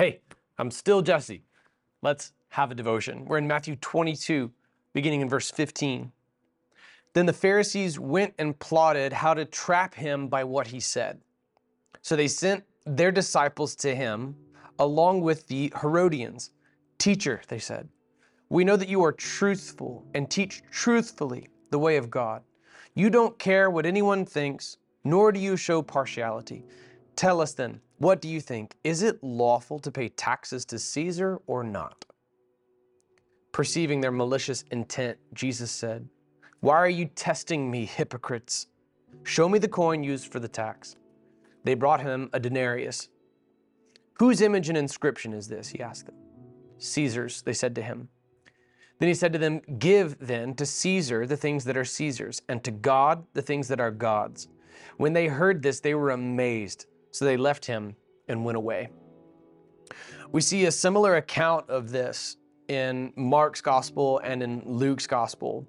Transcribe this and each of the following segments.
Hey, I'm still Jesse. Let's have a devotion. We're in Matthew 22, beginning in verse 15. Then the Pharisees went and plotted how to trap him by what he said. So they sent their disciples to him along with the Herodians. Teacher, they said, we know that you are truthful and teach truthfully the way of God. You don't care what anyone thinks, nor do you show partiality. Tell us then, what do you think? Is it lawful to pay taxes to Caesar or not? Perceiving their malicious intent, Jesus said, Why are you testing me, hypocrites? Show me the coin used for the tax. They brought him a denarius. Whose image and inscription is this? He asked them. Caesar's, they said to him. Then he said to them, Give then to Caesar the things that are Caesar's, and to God the things that are God's. When they heard this, they were amazed. So they left him and went away. We see a similar account of this in Mark's gospel and in Luke's gospel.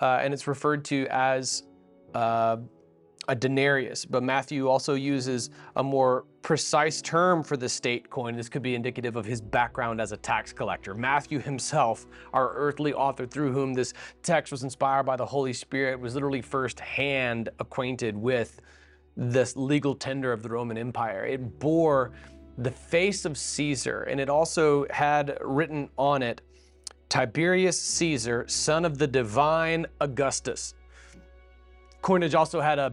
Uh, and it's referred to as uh, a denarius, but Matthew also uses a more precise term for the state coin. This could be indicative of his background as a tax collector. Matthew himself, our earthly author through whom this text was inspired by the Holy Spirit, was literally firsthand acquainted with this legal tender of the Roman Empire. It bore the face of Caesar, and it also had written on it Tiberius Caesar, son of the divine Augustus. Coinage also had a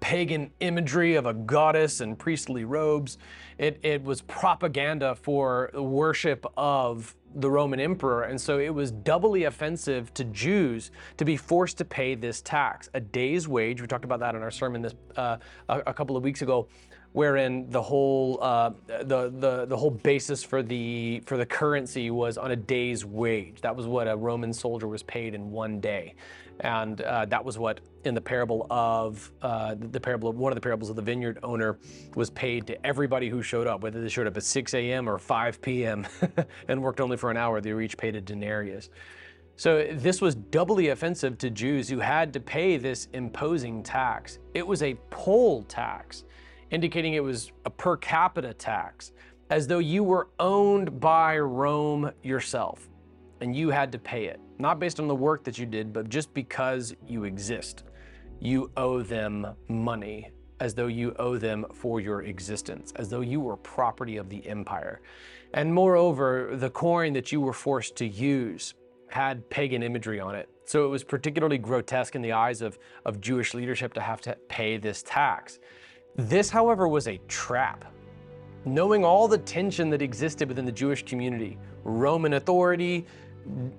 pagan imagery of a goddess and priestly robes. It, it was propaganda for worship of the Roman emperor. And so it was doubly offensive to Jews to be forced to pay this tax, a day's wage. We talked about that in our sermon this uh, a, a, couple of weeks ago, wherein the whole uh, the, the the whole basis for the for the currency was on a day's wage. That was what a Roman soldier was paid in one day. And uh, that was what, in the parable of uh, the parable of one of the parables of the vineyard owner, was paid to everybody who showed up, whether they showed up at 6 a.m. or 5 p.m. and worked only for an hour. They were each paid a denarius. So this was doubly offensive to Jews who had to pay this imposing tax. It was a poll tax, indicating it was a per capita tax, as though you were owned by Rome yourself and you had to pay it, not based on the work that you did, but just because you exist. You owe them money as though you owe them for your existence, as though you were property of the empire. And moreover, the coin that you were forced to use had pagan imagery on it. So it was particularly grotesque in the eyes of, of Jewish leadership to have to pay this tax. This, however, was a trap. Knowing all the tension that existed within the Jewish community, Roman authority,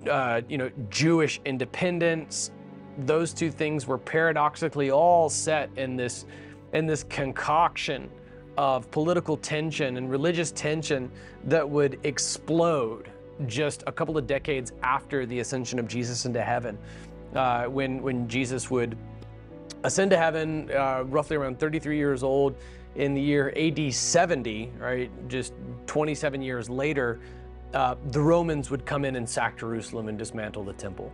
uh, you know, Jewish independence. Those two things were paradoxically all set in this, in this concoction of political tension and religious tension that would explode just a couple of decades after the ascension of Jesus into heaven, uh, when when Jesus would ascend to heaven, uh, roughly around 33 years old, in the year AD 70, right, just 27 years later uh, the Romans would come in and sack Jerusalem and dismantle the temple.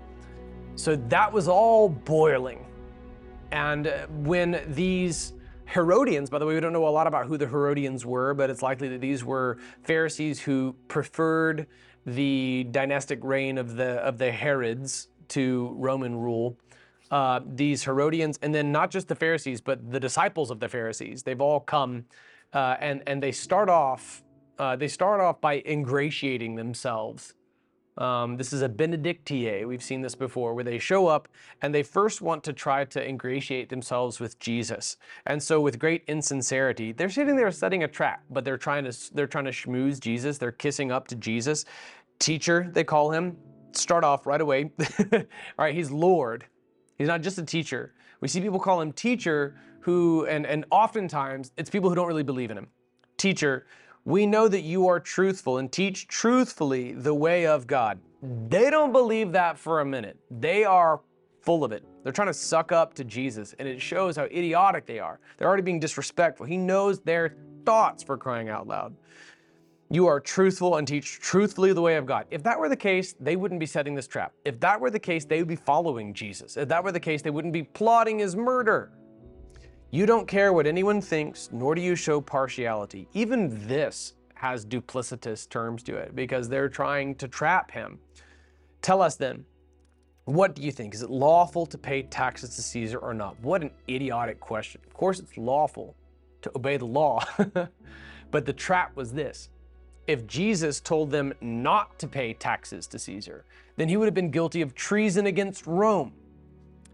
So that was all boiling. And uh, when these Herodians, by the way, we don't know a lot about who the Herodians were, but it's likely that these were Pharisees who preferred the dynastic reign of the of the Herods to Roman rule. Uh, these Herodians, and then not just the Pharisees, but the disciples of the Pharisees, they've all come uh, and and they start off uh, they start off by ingratiating themselves. Um, this is a benedictie. We've seen this before, where they show up and they first want to try to ingratiate themselves with Jesus. And so, with great insincerity, they're sitting there setting a trap, but they're trying to they're trying to schmooze Jesus. They're kissing up to Jesus. Teacher, they call him. Start off right away. All right, he's Lord. He's not just a teacher. We see people call him teacher who, and, and oftentimes it's people who don't really believe in him. Teacher, we know that you are truthful and teach truthfully the way of God. They don't believe that for a minute. They are full of it. They're trying to suck up to Jesus, and it shows how idiotic they are. They're already being disrespectful. He knows their thoughts for crying out loud. You are truthful and teach truthfully the way of God. If that were the case, they wouldn't be setting this trap. If that were the case, they would be following Jesus. If that were the case, they wouldn't be plotting his murder. You don't care what anyone thinks, nor do you show partiality. Even this has duplicitous terms to it because they're trying to trap him. Tell us then, what do you think? Is it lawful to pay taxes to Caesar or not? What an idiotic question. Of course, it's lawful to obey the law. but the trap was this if Jesus told them not to pay taxes to Caesar, then he would have been guilty of treason against Rome.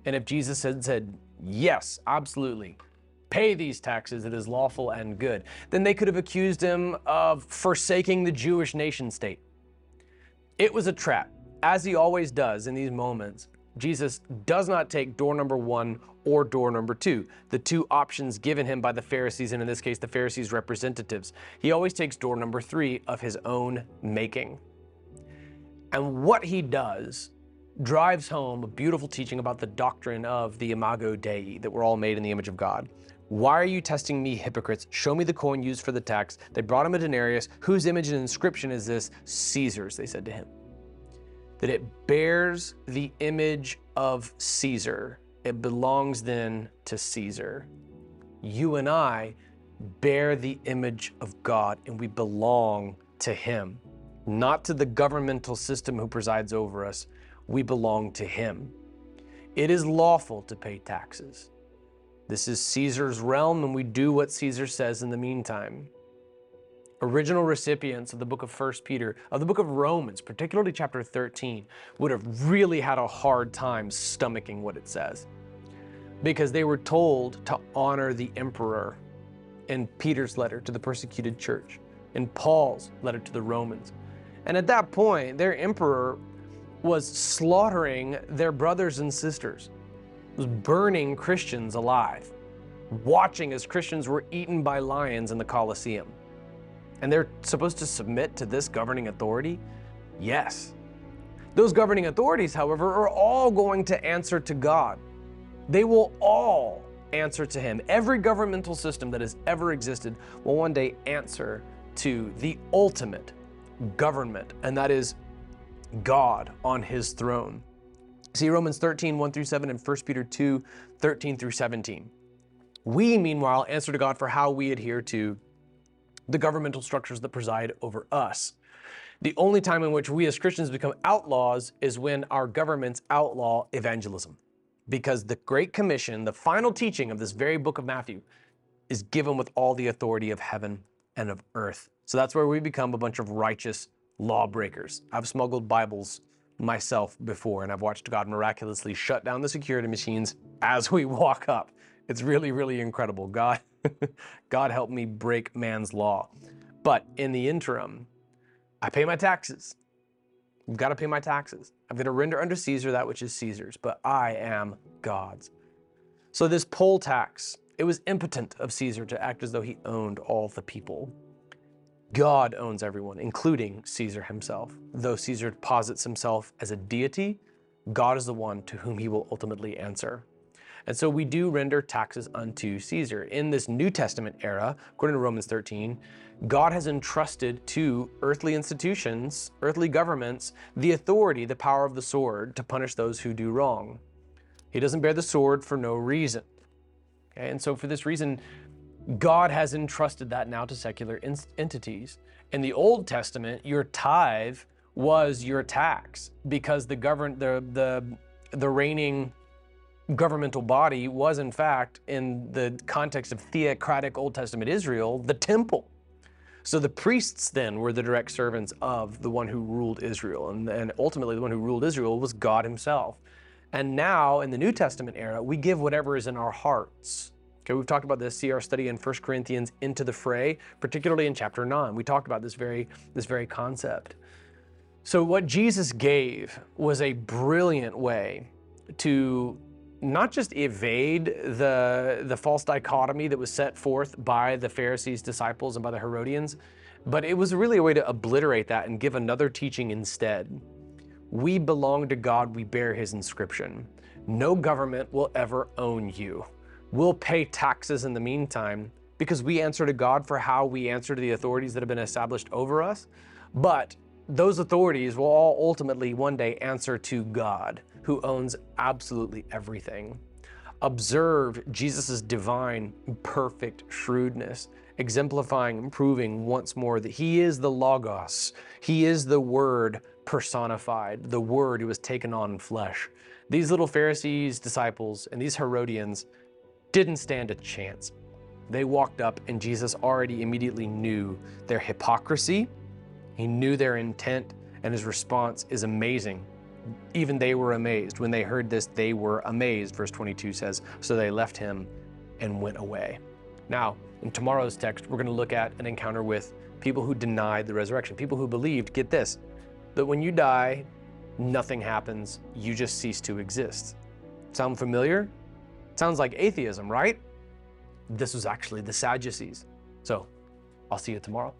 And if Jesus had said, yes, absolutely, pay these taxes, it is lawful and good, then they could have accused him of forsaking the Jewish nation state. It was a trap, as he always does in these moments. Jesus does not take door number one or door number two, the two options given him by the Pharisees, and in this case, the Pharisees' representatives. He always takes door number three of his own making. And what he does drives home a beautiful teaching about the doctrine of the imago Dei, that we're all made in the image of God. Why are you testing me, hypocrites? Show me the coin used for the tax. They brought him a denarius. Whose image and inscription is this? Caesar's, they said to him. That it bears the image of Caesar it belongs then to Caesar. You and I bear the image of God and we belong to Him, not to the governmental system who presides over us. We belong to Him. It is lawful to pay taxes. This is Caesar's realm, and we do what Caesar says in the meantime. Original recipients of the book of 1 Peter, of the book of Romans, particularly chapter 13, would have really had a hard time stomaching what it says because they were told to honor the emperor in Peter's letter to the persecuted church, in Paul's letter to the Romans. And at that point, their emperor was slaughtering their brothers and sisters, was burning Christians alive, watching as Christians were eaten by lions in the Colosseum. And they're supposed to submit to this governing authority? Yes. Those governing authorities, however, are all going to answer to God. They will all answer to him. Every governmental system that has ever existed will one day answer to the ultimate government, and that is God on his throne. See Romans 13, 1 through 7, and 1 Peter 2, 13 through 17. We, meanwhile, answer to God for how we adhere to the governmental structures that preside over us. The only time in which we as Christians become outlaws is when our governments outlaw evangelism because the Great Commission, the final teaching of this very book of Matthew, is given with all the authority of heaven and of earth. So that's where we become a bunch of righteous lawbreakers. I've smuggled Bibles myself before, and I've watched God miraculously shut down the security machines as we walk up. It's really, really incredible. God, God help me break man's law. But in the interim, I pay my taxes. I've got to pay my taxes. I'm going to render unto Caesar that which is Caesar's, but I am God's. So this poll tax, it was impotent of Caesar to act as though he owned all the people. God owns everyone, including Caesar himself. Though Caesar posits himself as a deity, God is the one to whom he will ultimately answer. And so we do render taxes unto Caesar. In this New Testament era, according to Romans 13, God has entrusted to earthly institutions, earthly governments, the authority, the power of the sword to punish those who do wrong. He doesn't bear the sword for no reason. Okay? And so, for this reason, God has entrusted that now to secular entities. In the Old Testament, your tithe was your tax because the govern the the the reigning governmental body was in fact in the context of theocratic Old Testament Israel the temple. So the priests then were the direct servants of the one who ruled Israel. And, and ultimately, the one who ruled Israel was God himself. And now, in the New Testament era, we give whatever is in our hearts. Okay, we've talked about this. See our study in 1 Corinthians into the fray, particularly in chapter 9. We talked about this very, this very concept. So, what Jesus gave was a brilliant way to not just evade the, the false dichotomy that was set forth by the Pharisees' disciples and by the Herodians, but it was really a way to obliterate that and give another teaching instead. We belong to God, we bear His inscription. No government will ever own you. We'll pay taxes in the meantime because we answer to God for how we answer to the authorities that have been established over us. But those authorities will all ultimately one day answer to God who owns absolutely everything. Observe Jesus' divine, perfect shrewdness exemplifying and proving once more that he is the Logos. He is the Word personified, the Word who was taken on flesh. These little Pharisees, disciples, and these Herodians didn't stand a chance. They walked up, and Jesus already immediately knew their hypocrisy. He knew their intent, and his response is amazing. Even they were amazed. When they heard this, they were amazed, verse 22 says. So they left him and went away. Now, in tomorrow's text, we're going to look at an encounter with people who denied the resurrection, people who believed, get this, that when you die, nothing happens, you just cease to exist. Sound familiar? Sounds like atheism, right? This was actually the Sadducees. So I'll see you tomorrow.